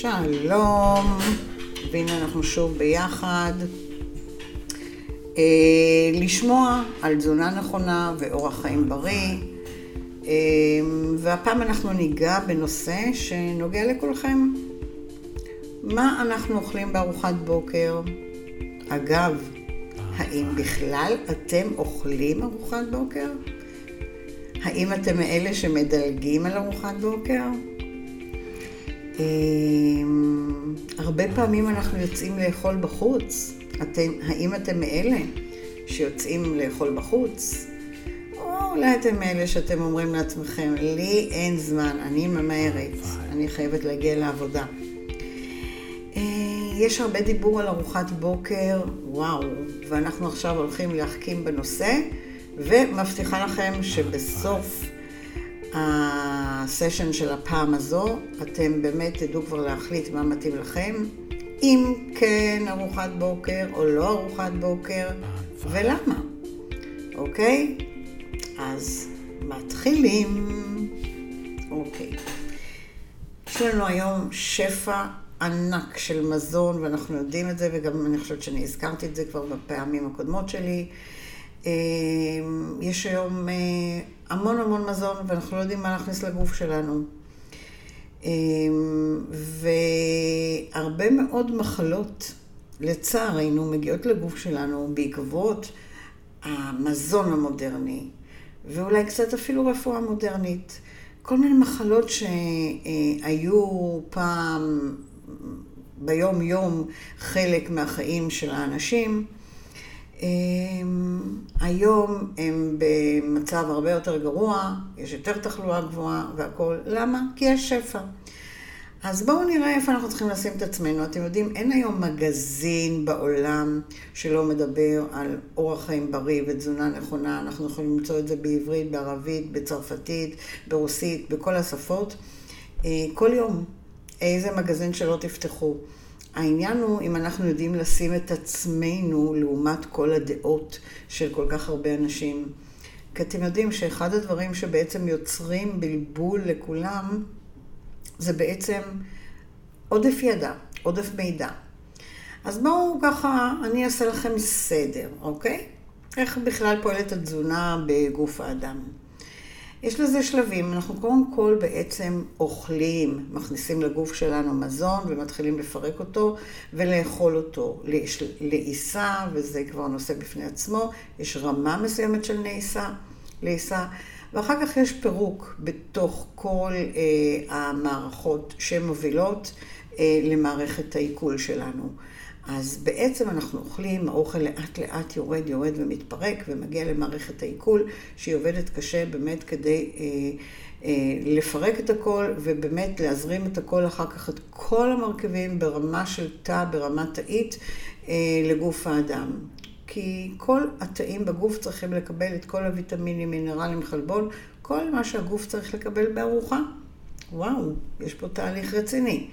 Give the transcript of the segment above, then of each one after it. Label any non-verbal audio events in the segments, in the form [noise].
שלום, והנה אנחנו שוב ביחד. אה, לשמוע על תזונה נכונה ואורח חיים בריא. אה, והפעם אנחנו ניגע בנושא שנוגע לכולכם. מה אנחנו אוכלים בארוחת בוקר? אגב, האם בכלל אתם אוכלים ארוחת בוקר? האם אתם מאלה שמדלגים על ארוחת בוקר? אמ, הרבה פעמים אנחנו יוצאים לאכול בחוץ. אתם, האם אתם מאלה שיוצאים לאכול בחוץ? או אולי אתם מאלה שאתם אומרים לעצמכם, לי אין זמן, אני ממהרת, אני חייבת להגיע לעבודה. אה, יש הרבה דיבור על ארוחת בוקר, וואו, ואנחנו עכשיו הולכים להחכים בנושא, ומבטיחה לכם שבסוף הסשן של הפעם הזו, אתם באמת תדעו כבר להחליט מה מתאים לכם, אם כן ארוחת בוקר או לא ארוחת בוקר, ולמה, אוקיי? אז מתחילים. אוקיי. יש לנו היום שפע ענק של מזון, ואנחנו יודעים את זה, וגם אני חושבת שאני הזכרתי את זה כבר בפעמים הקודמות שלי. אה, יש היום אה, המון המון מזון, ואנחנו לא יודעים מה להכניס לגוף שלנו. אה, והרבה מאוד מחלות, לצערנו, מגיעות לגוף שלנו בעקבות המזון המודרני, ואולי קצת אפילו רפואה מודרנית. כל מיני מחלות שהיו פעם ביום-יום חלק מהחיים של האנשים, היום הם במצב הרבה יותר גרוע, יש יותר תחלואה גבוהה והכול. למה? כי יש שפע. אז בואו נראה איפה אנחנו צריכים לשים את עצמנו. אתם יודעים, אין היום מגזין בעולם שלא מדבר על אורח חיים בריא ותזונה נכונה. אנחנו יכולים למצוא את זה בעברית, בערבית, בצרפתית, ברוסית, בכל השפות. אה, כל יום, איזה מגזין שלא תפתחו. העניין הוא אם אנחנו יודעים לשים את עצמנו לעומת כל הדעות של כל כך הרבה אנשים. כי אתם יודעים שאחד הדברים שבעצם יוצרים בלבול לכולם, זה בעצם עודף ידע, עודף מידע. אז בואו ככה, אני אעשה לכם סדר, אוקיי? איך בכלל פועלת התזונה בגוף האדם. יש לזה שלבים. אנחנו קודם כל בעצם אוכלים, מכניסים לגוף שלנו מזון ומתחילים לפרק אותו ולאכול אותו. יש לעיסה, וזה כבר נושא בפני עצמו, יש רמה מסוימת של נעיסה, לעיסה, ואחר כך יש פירוק בתוך כל אה, המערכות שמובילות אה, למערכת העיכול שלנו. אז בעצם אנחנו אוכלים, האוכל לאט לאט יורד, יורד ומתפרק ומגיע למערכת העיכול, שהיא עובדת קשה באמת כדי אה, אה, לפרק את הכל ובאמת להזרים את הכל אחר כך, את כל המרכיבים ברמה של תא, ברמה תאית, אה, לגוף האדם. כי כל התאים בגוף צריכים לקבל את כל הוויטמינים, מינרלים, חלבון, כל מה שהגוף צריך לקבל בארוחה. וואו, יש פה תהליך רציני.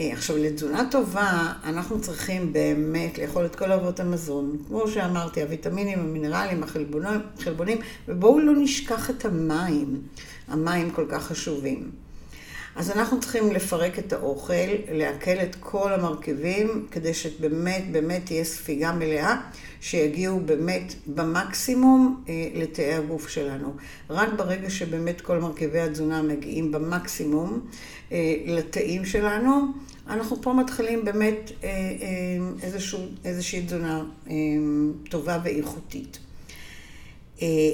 אה, עכשיו, לתזונה טובה, אנחנו צריכים באמת לאכול את כל אבות המזון. כמו שאמרתי, הוויטמינים, המינרלים, החלבונים, ובואו לא נשכח את המים. המים כל כך חשובים. אז אנחנו צריכים לפרק את האוכל, לעכל את כל המרכיבים, כדי שבאמת, באמת תהיה ספיגה מלאה, שיגיעו באמת במקסימום אה, לתאי הגוף שלנו. רק ברגע שבאמת כל מרכיבי התזונה מגיעים במקסימום אה, לתאים שלנו, אנחנו פה מתחילים באמת אה, אה, איזשהו, איזושהי תזונה אה, טובה ואיכותית.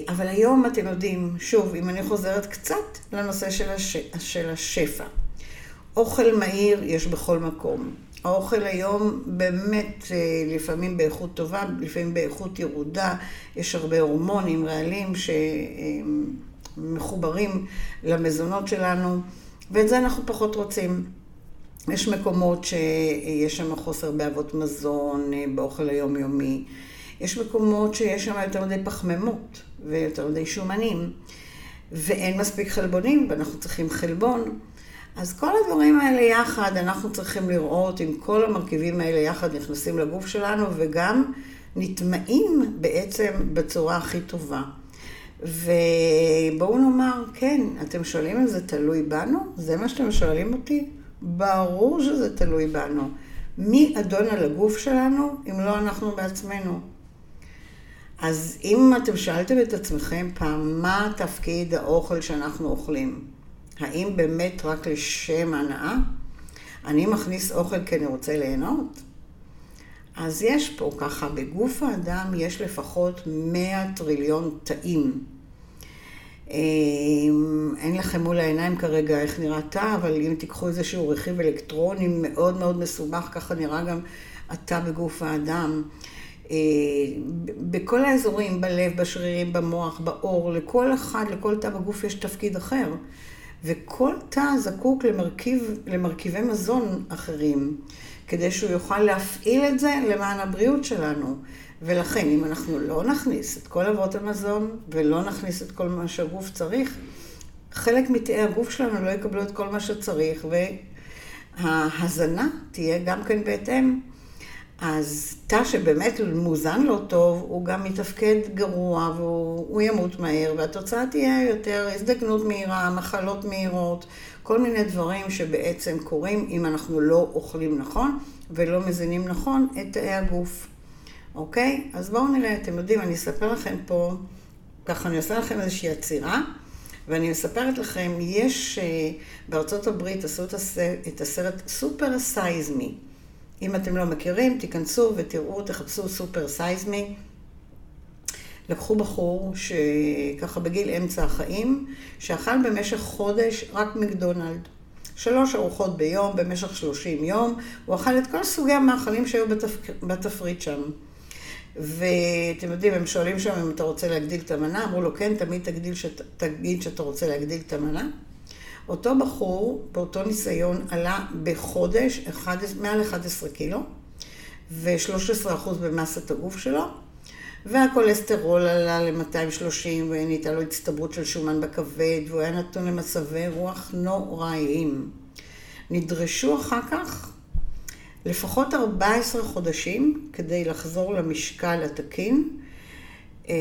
אבל היום אתם יודעים, שוב, אם אני חוזרת קצת לנושא של, הש... של השפע. אוכל מהיר יש בכל מקום. האוכל היום באמת לפעמים באיכות טובה, לפעמים באיכות ירודה, יש הרבה הורמונים, רעלים שמחוברים למזונות שלנו, ואת זה אנחנו פחות רוצים. יש מקומות שיש שם חוסר באבות מזון, באוכל היומיומי. יש מקומות שיש שם יותר מדי פחמימות ויותר מדי שומנים, ואין מספיק חלבונים, ואנחנו צריכים חלבון. אז כל הדברים האלה יחד, אנחנו צריכים לראות אם כל המרכיבים האלה יחד נכנסים לגוף שלנו, וגם נטמעים בעצם בצורה הכי טובה. ובואו נאמר, כן, אתם שואלים אם זה תלוי בנו? זה מה שאתם שואלים אותי? ברור שזה תלוי בנו. מי אדון על הגוף שלנו, אם לא אנחנו בעצמנו? אז אם אתם שאלתם את עצמכם פעם, מה תפקיד האוכל שאנחנו אוכלים? האם באמת רק לשם הנאה? אני מכניס אוכל כי אני רוצה ליהנות? אז יש פה ככה, בגוף האדם יש לפחות 100 טריליון תאים. אמ, אין לכם מול העיניים כרגע איך נראה תא, אבל אם תיקחו איזשהו רכיב אלקטרוני מאוד מאוד מסובך, ככה נראה גם התא בגוף האדם. אה, בכל האזורים, בלב, בשרירים, במוח, בעור, לכל אחד, לכל תא בגוף יש תפקיד אחר. וכל תא זקוק למרכיב, למרכיבי מזון אחרים, כדי שהוא יוכל להפעיל את זה למען הבריאות שלנו. ולכן, אם אנחנו לא נכניס את כל אבות המזון ולא נכניס את כל מה שהגוף צריך, חלק מתאי הגוף שלנו לא יקבלו את כל מה שצריך, וההזנה תהיה גם כן בהתאם. אז תא שבאמת מוזן לא טוב, הוא גם מתפקד גרוע והוא ימות מהר, והתוצאה תהיה יותר הזדקנות מהירה, מחלות מהירות, כל מיני דברים שבעצם קורים אם אנחנו לא אוכלים נכון ולא מזינים נכון את תאי הגוף. אוקיי? אז בואו נראה, אתם יודעים, אני אספר לכם פה, ככה אני עושה לכם איזושהי עצירה, ואני מספרת לכם, יש, אה, בארצות הברית עשו את הסרט סופר סייזמי. אם אתם לא מכירים, תיכנסו ותראו, תחפשו סופר סייזמי. לקחו בחור שככה בגיל אמצע החיים, שאכל במשך חודש רק מקדונלד. שלוש ארוחות ביום במשך שלושים יום, הוא אכל את כל סוגי המאכלים שהיו בתפ... בתפריט שם. ואתם יודעים, הם שואלים שם אם אתה רוצה להגדיל את המנה, אמרו לו, כן, תמיד תגדיל שת, תגיד שאתה רוצה להגדיל את המנה. אותו בחור, באותו ניסיון, עלה בחודש 11, מעל 11 קילו, ו-13% במסת הגוף שלו, והכולסטרול עלה ל-230, ונהייתה לו הצטברות של שומן בכבד, והוא היה נתון למצבי רוח נוראיים. נדרשו אחר כך לפחות 14 חודשים כדי לחזור למשקל התקין. אה,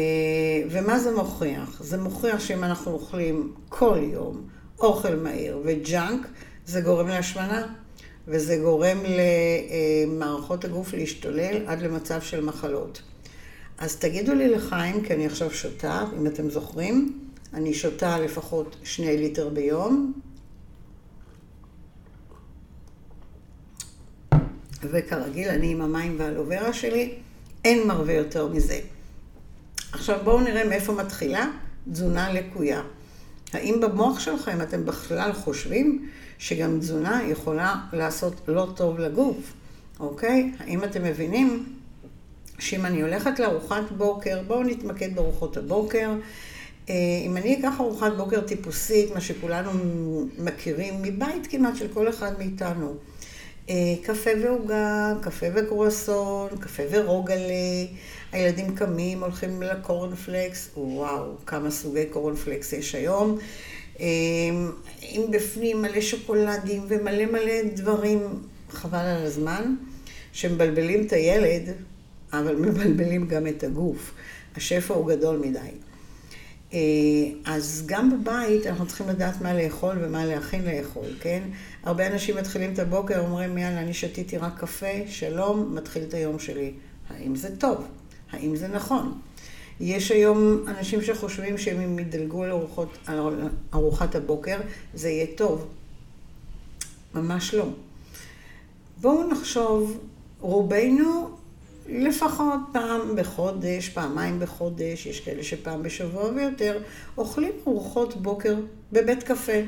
ומה זה מוכיח? זה מוכיח שאם אנחנו אוכלים כל יום אוכל מהיר וג'אנק, זה גורם להשמנה, וזה גורם למערכות הגוף להשתולל עד למצב של מחלות. אז תגידו לי לחיים, כי אני עכשיו שותה, אם אתם זוכרים, אני שותה לפחות שני ליטר ביום, וכרגיל, אני עם המים והלוברה שלי, אין מרווה יותר מזה. עכשיו בואו נראה מאיפה מתחילה תזונה לקויה. האם במוח שלכם אתם בכלל חושבים שגם תזונה יכולה לעשות לא טוב לגוף, אוקיי? האם אתם מבינים שאם אני הולכת לארוחת בוקר, בואו נתמקד בארוחות הבוקר. אה, אם אני אקח ארוחת בוקר טיפוסית, מה שכולנו מכירים מבית כמעט של כל אחד מאיתנו, אה, קפה ועוגה, קפה וקרואסון, קפה ורוגלה, הילדים קמים, הולכים לקורנפלקס, וואו, כמה סוגי קורנפלקס יש היום. אה, עם בפנים מלא שוקולדים ומלא מלא דברים, חבל על הזמן, שמבלבלים את הילד, אבל מבלבלים גם את הגוף. השפע הוא גדול מדי. אה, אז גם בבית אנחנו צריכים לדעת מה לאכול ומה להכין לאכול, כן? הרבה אנשים מתחילים את הבוקר, אומרים, יאללה, אני שתיתי רק קפה, שלום, מתחיל את היום שלי. האם זה טוב? האם זה נכון? יש היום אנשים שחושבים שאם הם ידלגו על, ארוחת הבוקר, זה יהיה טוב. ממש לא. בואו נחשוב, רובנו לפחות פעם בחודש, פעמיים בחודש, יש כאלה שפעם בשבוע ויותר, אוכלים ארוחות בוקר בבית קפה.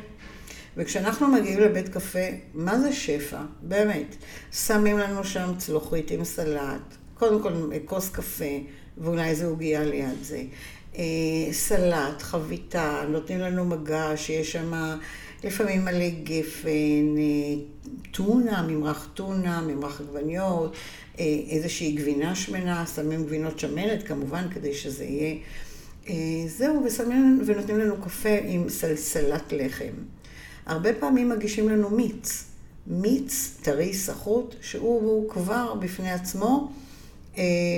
וכשאנחנו מגיעים לבית קפה, מה זה שפע? באמת. שמים לנו שם צלוחית עם סלט, קודם כל כוס קפה, ואולי איזה עוגייה ליד זה. אה, סלט, חביתה, נותנים לנו מגש, יש שם לפעמים מלא גפן, אה, טונה, ממרח טונה, ממרח עגבניות, אה, איזושהי גבינה שמנה, שמים גבינות שמנת כמובן כדי שזה יהיה... זהו, ושמים, ונותנים לנו קפה עם סלסלת לחם. הרבה פעמים מגישים לנו מיץ. מיץ טרי סחוט, שהוא כבר בפני עצמו אה,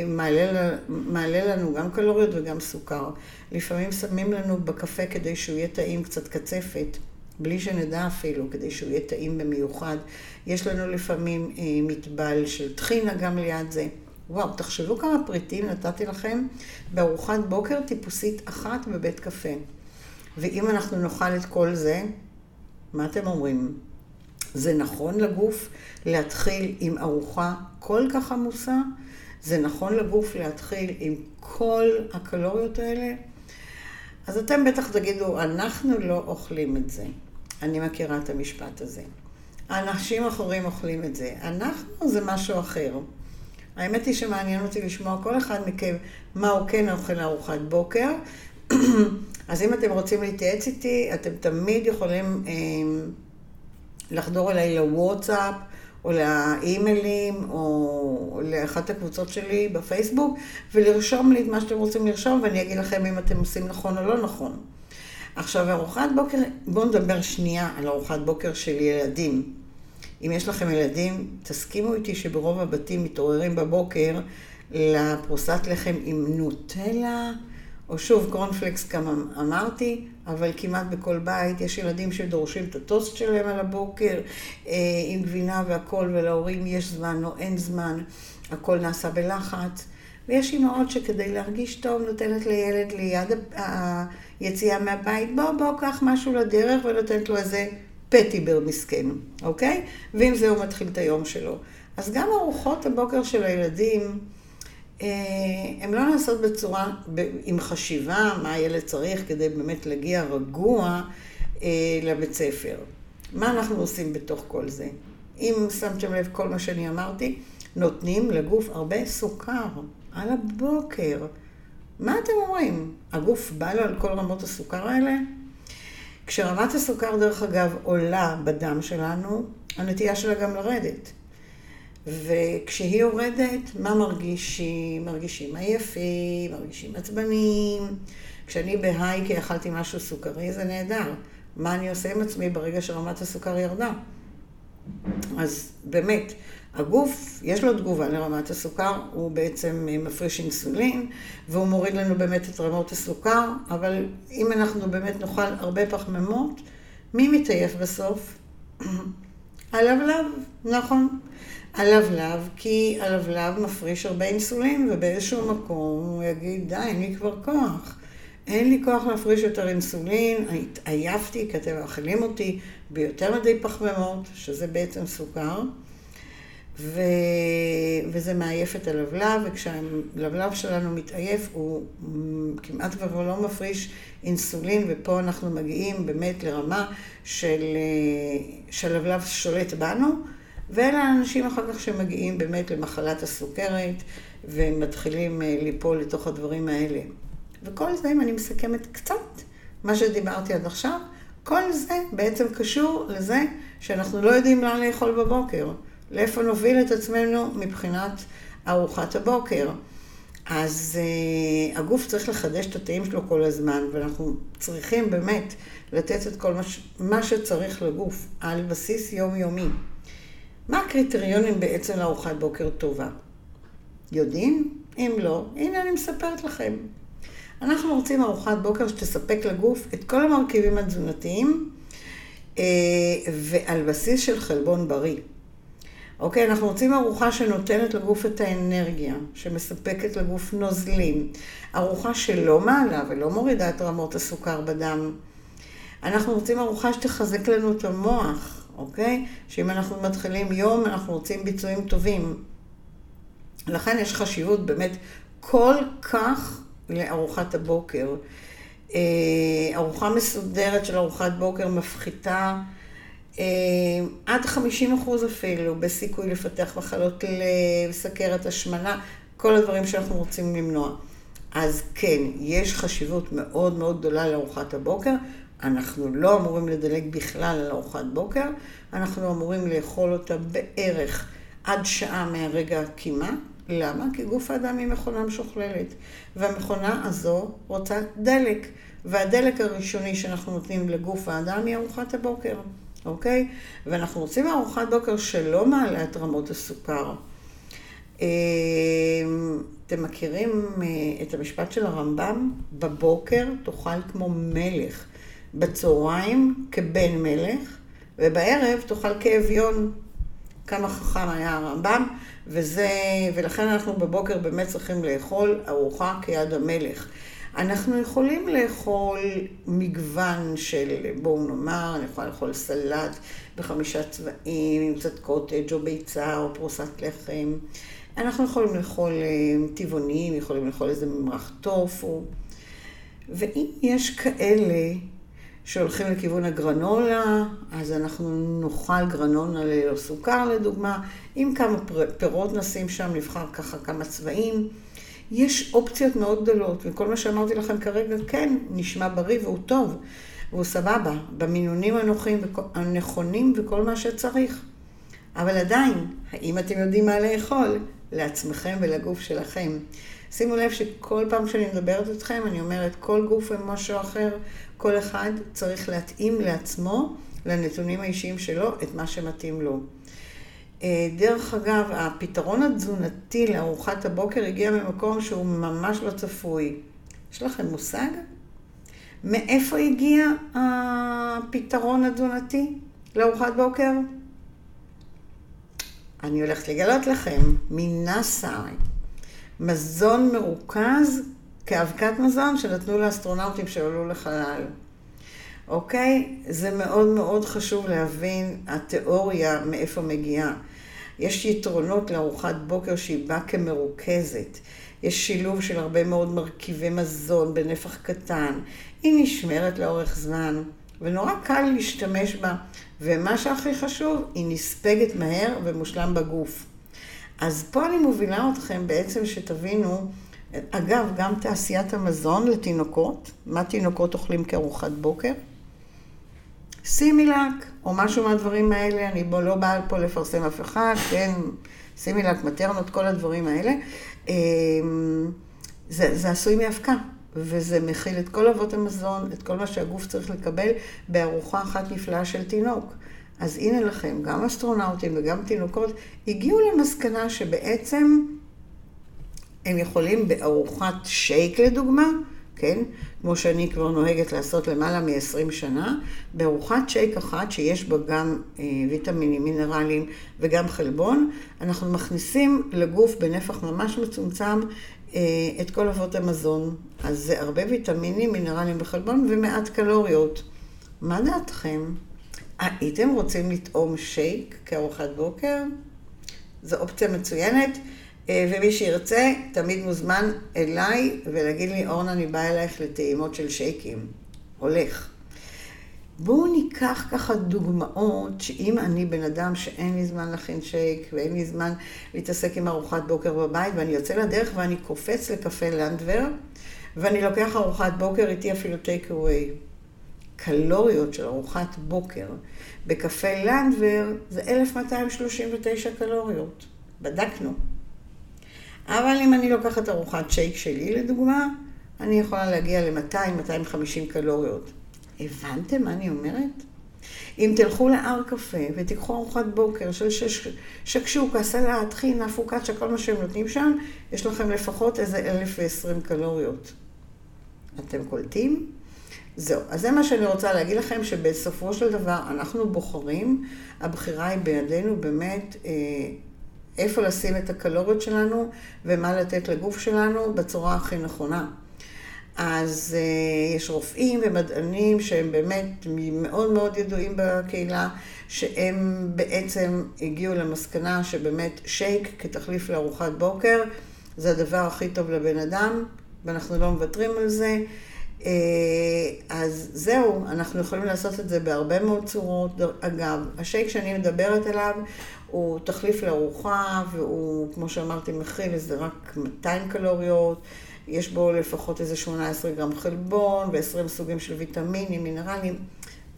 מעלה, מעלה לנו גם קלוריות וגם סוכר. לפעמים שמים לנו בקפה כדי שהוא יהיה טעים קצת קצפת, בלי שנדע אפילו, כדי שהוא יהיה טעים במיוחד. יש לנו לפעמים אה, מטבל של טחינה גם ליד זה. וואו, תחשבו כמה פריטים נתתי לכם בארוחת בוקר טיפוסית אחת בבית קפה. ואם אנחנו נאכל את כל זה, מה אתם אומרים? זה נכון לגוף להתחיל עם ארוחה כל כך עמוסה? זה נכון לגוף להתחיל עם כל הקלוריות האלה? אז אתם בטח תגידו, אנחנו לא אוכלים את זה. אני מכירה את המשפט הזה. אנשים אחרים אוכלים את זה. אנחנו זה משהו אחר. האמת היא שמעניין אותי לשמוע כל אחד מכם מה הוא כן אוכל לארוחת בוקר. [clears throat] אז אם אתם רוצים להתייעץ איתי, אתם תמיד יכולים אה, לחדור אליי לוואטסאפ, או לאימיילים, או לאחת הקבוצות שלי בפייסבוק, ולרשום לי את מה שאתם רוצים לרשום, ואני אגיד לכם אם אתם עושים נכון או לא נכון. עכשיו, ארוחת בוקר, בואו נדבר שנייה על ארוחת בוקר של ילדים. אם יש לכם ילדים, תסכימו איתי שברוב הבתים מתעוררים בבוקר לפרוסת לחם עם נוטלה, או שוב, קורנפלקס כמה אמרתי, אבל כמעט בכל בית יש ילדים שדורשים את הטוסט שלהם על הבוקר, אה, עם גבינה והכול, ולהורים יש זמן או אין זמן, הכל נעשה בלחץ. ויש אימהות שכדי להרגיש טוב נותנת לילד ליד היציאה מהבית, בוא, בוא, קח משהו לדרך, ונותנת לו איזה פטיבר מסכן, אוקיי? ועם זה הוא מתחיל את היום שלו. אז גם ארוחות הבוקר של הילדים, הן לא נעשות בצורה, עם חשיבה מה הילד צריך כדי באמת להגיע רגוע אה, לבית ספר. מה אנחנו עושים בתוך כל זה? אם שמתם לב כל מה שאני אמרתי, נותנים לגוף הרבה סוכר על הבוקר. מה אתם אומרים? הגוף בא לו על כל רמות הסוכר האלה? כשרמת הסוכר, דרך אגב, עולה בדם שלנו, הנטייה שלה גם לרדת. וכשהיא יורדת, מה מרגישים? מרגישים עייפים, מרגישים עצבנים. כשאני בהיי כי אכלתי משהו סוכרי, זה נהדר. מה אני עושה עם עצמי ברגע שרמת הסוכר ירדה? אז באמת, הגוף, יש לו תגובה לרמת הסוכר, הוא בעצם מפריש אינסולין, והוא מוריד לנו באמת את רמות הסוכר, אבל אם אנחנו באמת נאכל הרבה פחמימות, מי מתעייף בסוף? [clears throat] הלבלב, נכון. הלבלב, כי הלבלב מפריש הרבה אינסולין, ובאיזשהו מקום הוא יגיד, די, אין לי כבר כוח. אין לי כוח להפריש יותר אינסולין, עייפתי כי אתם מאכילים אותי ביותר מדי פחמימות, שזה בעצם סוכר. ו... וזה מעייף את הלבלב, וכשהלבלב שלנו מתעייף הוא כמעט כבר לא מפריש אינסולין, ופה אנחנו מגיעים באמת לרמה של... שהלבלב שולט בנו, ואלה האנשים אחר כך שמגיעים באמת למחלת הסוכרת, ומתחילים אה, ליפול לתוך הדברים האלה. וכל זה, אם אני מסכמת קצת מה שדיברתי עד עכשיו, כל זה בעצם קשור לזה שאנחנו לא יודעים לאן לאכול בבוקר. לאיפה נוביל את עצמנו מבחינת ארוחת הבוקר. אז uh, הגוף צריך לחדש את התאים שלו כל הזמן, ואנחנו צריכים באמת לתת את כל מה, ש... מה שצריך לגוף על בסיס יומיומי. מה הקריטריונים בעצם לארוחת בוקר טובה? יודעים? אם לא, הנה אני מספרת לכם. אנחנו רוצים ארוחת בוקר שתספק לגוף את כל המרכיבים התזונתיים uh, ועל בסיס של חלבון בריא. אוקיי, אנחנו רוצים ארוחה שנותנת לגוף את האנרגיה, שמספקת לגוף נוזלים. ארוחה שלא מעלה ולא מורידה את רמות הסוכר בדם. אנחנו רוצים ארוחה שתחזק לנו את המוח, אוקיי? שאם אנחנו מתחילים יום, אנחנו רוצים ביצועים טובים. לכן יש חשיבות באמת כל כך לארוחת הבוקר. אה, ארוחה מסודרת של ארוחת בוקר מפחיתה אה, עד 50 אחוז אפילו בסיכוי לפתח מחלות לב, סכרת, השמנה, כל הדברים שאנחנו רוצים למנוע. אז כן, יש חשיבות מאוד מאוד גדולה לארוחת הבוקר. אנחנו לא אמורים לדלג בכלל על ארוחת בוקר, אנחנו אמורים לאכול אותה בערך עד שעה מהרגע הקימה. למה? כי גוף האדם היא מכונה משוכללת, והמכונה הזו רוצה דלק, והדלק הראשוני שאנחנו נותנים לגוף האדם היא ארוחת הבוקר. אוקיי? ואנחנו רוצים ארוחת בוקר שלא מעלה את רמות הסוכר. אמ, אתם מכירים אה, את המשפט של הרמב"ם? בבוקר תאכל כמו מלך. בצהריים כבן מלך, ובערב תאכל כאביון. כמה חכם היה הרמב"ם, וזה, ולכן אנחנו בבוקר באמת צריכים לאכול ארוחה כיד המלך. אנחנו יכולים לאכול מגוון של, בואו נאמר, אני יכולה לאכול סלט בחמישה צבעים עם קצת קוטג' או ביצה או פרוסת לחם. אנחנו יכולים לאכול אה, טבעונים, יכולים לאכול איזה ממרח טופו. ואם יש כאלה שהולכים לכיוון הגרנולה, אז אנחנו נאכל גרנולה ללא סוכר לדוגמה, עם כמה פירות נשים שם, נבחר ככה כמה צבעים. יש אופציות מאוד גדולות, וכל מה שאמרתי לכם כרגע, כן, נשמע בריא והוא טוב, והוא סבבה, במינונים הנוחים, הנכונים וכל מה שצריך. אבל עדיין, האם אתם יודעים מה לאכול? לעצמכם ולגוף שלכם. שימו לב שכל פעם שאני מדברת אתכם, אני אומרת, כל גוף ומשהו אחר, כל אחד צריך להתאים לעצמו, לנתונים האישיים שלו, את מה שמתאים לו. אה, דרך אגב, הפתרון התזונתי לארוחת הבוקר הגיע ממקום שהוא ממש לא צפוי. יש לכם מושג? מאיפה הגיע הפתרון התזונתי לארוחת בוקר? אני הולכת לגלות לכם, מנאסא, מזון מרוכז כאבקת מזון שנתנו לאסטרונאוטים שעלו לחלל. אוקיי? זה מאוד מאוד חשוב להבין התיאוריה מאיפה מגיעה. יש יתרונות לארוחת בוקר שהיא באה כמרוכזת. יש שילוב של הרבה מאוד מרכיבי מזון בנפח קטן. היא נשמרת לאורך זמן, ונורא קל להשתמש בה. ומה שהכי חשוב, היא נספגת מהר ומושלם בגוף. אז פה אני מובילה אתכם בעצם שתבינו, אגב, גם תעשיית המזון לתינוקות, מה תינוקות אוכלים כארוחת בוקר? סימילק, או משהו מהדברים האלה, אני בו לא באה פה לפרסם אף אחד, כן, סימילק, מטרנות, כל הדברים האלה. אמ, זה, זה עשוי מאבקה, וזה מכיל את כל אבות המזון, את כל מה שהגוף צריך לקבל בארוחה אחת נפלאה של תינוק. אז הנה לכם, גם אסטרונאוטים וגם תינוקות הגיעו למסקנה שבעצם הם יכולים בארוחת שייק לדוגמה, כן? כמו שאני כבר נוהגת לעשות למעלה מ-20 שנה, בארוחת שייק אחת שיש בה גם אה, ויטמינים, מינרלים וגם חלבון, אנחנו מכניסים לגוף בנפח ממש מצומצם אה, את כל אבות המזון. אז זה הרבה ויטמינים, מינרלים וחלבון ומעט קלוריות. מה דעתכם? הייתם רוצים לטעום שייק כארוחת בוקר? זו אופציה מצוינת. אה, ומי שירצה, תמיד מוזמן אליי ולהגיד לי, אורנה, אני באה אלייך לטעימות של שייקים. הולך. בואו ניקח ככה דוגמאות, שאם אני בן אדם שאין לי זמן להכין שייק ואין לי זמן להתעסק עם ארוחת בוקר בבית, ואני יוצא לדרך ואני קופץ לקפה לנדבר, ואני לוקח ארוחת בוקר איתי אפילו טייק אווי. קלוריות של ארוחת בוקר בקפה לנדבר זה 1239 קלוריות. בדקנו. אבל אם אני לוקחת ארוחת שייק שלי לדוגמה, אני יכולה להגיע ל-200-250 קלוריות. הבנתם מה אני אומרת? אם תלכו להר קפה ותיקחו ארוחת בוקר של שש, שקשוקה, סלט, חינה, פוקצ'ה, כל מה שהם נותנים שם, יש לכם לפחות איזה 1,020 קלוריות. אתם קולטים? זהו. אז זה מה שאני רוצה להגיד לכם, שבסופו של דבר אנחנו בוחרים, הבחירה היא בידינו באמת אה, איפה לשים את הקלוריות שלנו ומה לתת לגוף שלנו בצורה הכי נכונה. אז uh, יש רופאים ומדענים שהם באמת מאוד מאוד ידועים בקהילה, שהם בעצם הגיעו למסקנה שבאמת שייק כתחליף לארוחת בוקר זה הדבר הכי טוב לבן אדם, ואנחנו לא מוותרים על זה. Uh, אז זהו, אנחנו יכולים לעשות את זה בהרבה מאוד צורות. אגב, השייק שאני מדברת עליו הוא תחליף לארוחה, והוא, כמו שאמרתי, מכיל איזה רק 200 קלוריות. יש בו לפחות איזה 18 גרם חלבון ו-20 סוגים של ויטמינים, מינרלים.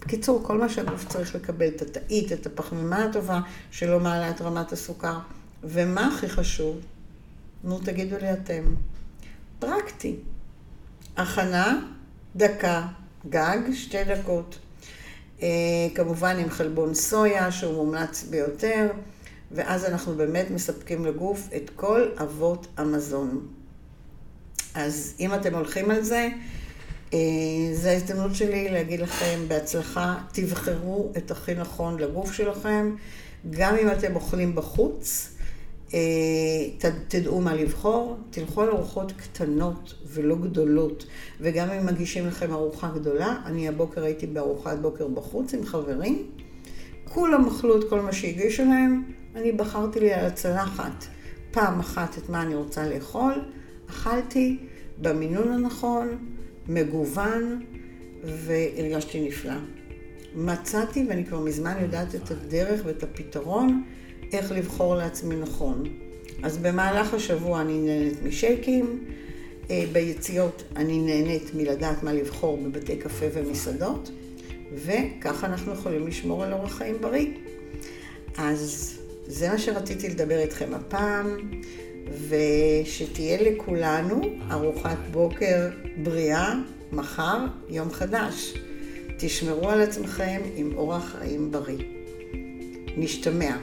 בקיצור, כל מה שהגוף צריך לקבל, את התאית, את הפחמימה הטובה, שלא מעלה את רמת הסוכר. ומה הכי חשוב? נו, תגידו לי אתם. פרקטי. הכנה, דקה, גג, שתי דקות. אה, כמובן עם חלבון סויה, שהוא מומלץ ביותר, ואז אנחנו באמת מספקים לגוף את כל אבות המזון. אז אם אתם הולכים על זה, זו ההזדמנות שלי להגיד לכם בהצלחה, תבחרו את הכי נכון לגוף שלכם, גם אם אתם אוכלים בחוץ. אה, תדעו מה לבחור, תלכו על ארוחות קטנות ולא גדולות, וגם אם מגישים לכם ארוחה גדולה, אני הבוקר הייתי בארוחת בוקר בחוץ עם חברים, כולם אכלו את כל מה שהגישו להם, אני בחרתי לי על הצלחת פעם אחת את מה אני רוצה לאכול, אכלתי במינון הנכון, מגוון, והרגשתי נפלא. מצאתי, ואני כבר מזמן יודעת את הדרך ואת הפתרון, איך לבחור לעצמי נכון. אז במהלך השבוע אני נהנית משייקים, אה, ביציאות אני נהנית מלדעת מה לבחור בבתי קפה ומסעדות, וככה אנחנו יכולים לשמור על אורח חיים בריא. אז זה מה שרציתי לדבר איתכם הפעם, ושתהיה לכולנו ארוחת בוקר בריאה, מחר יום חדש. תשמרו על עצמכם עם אורח חיים בריא. נשתמע.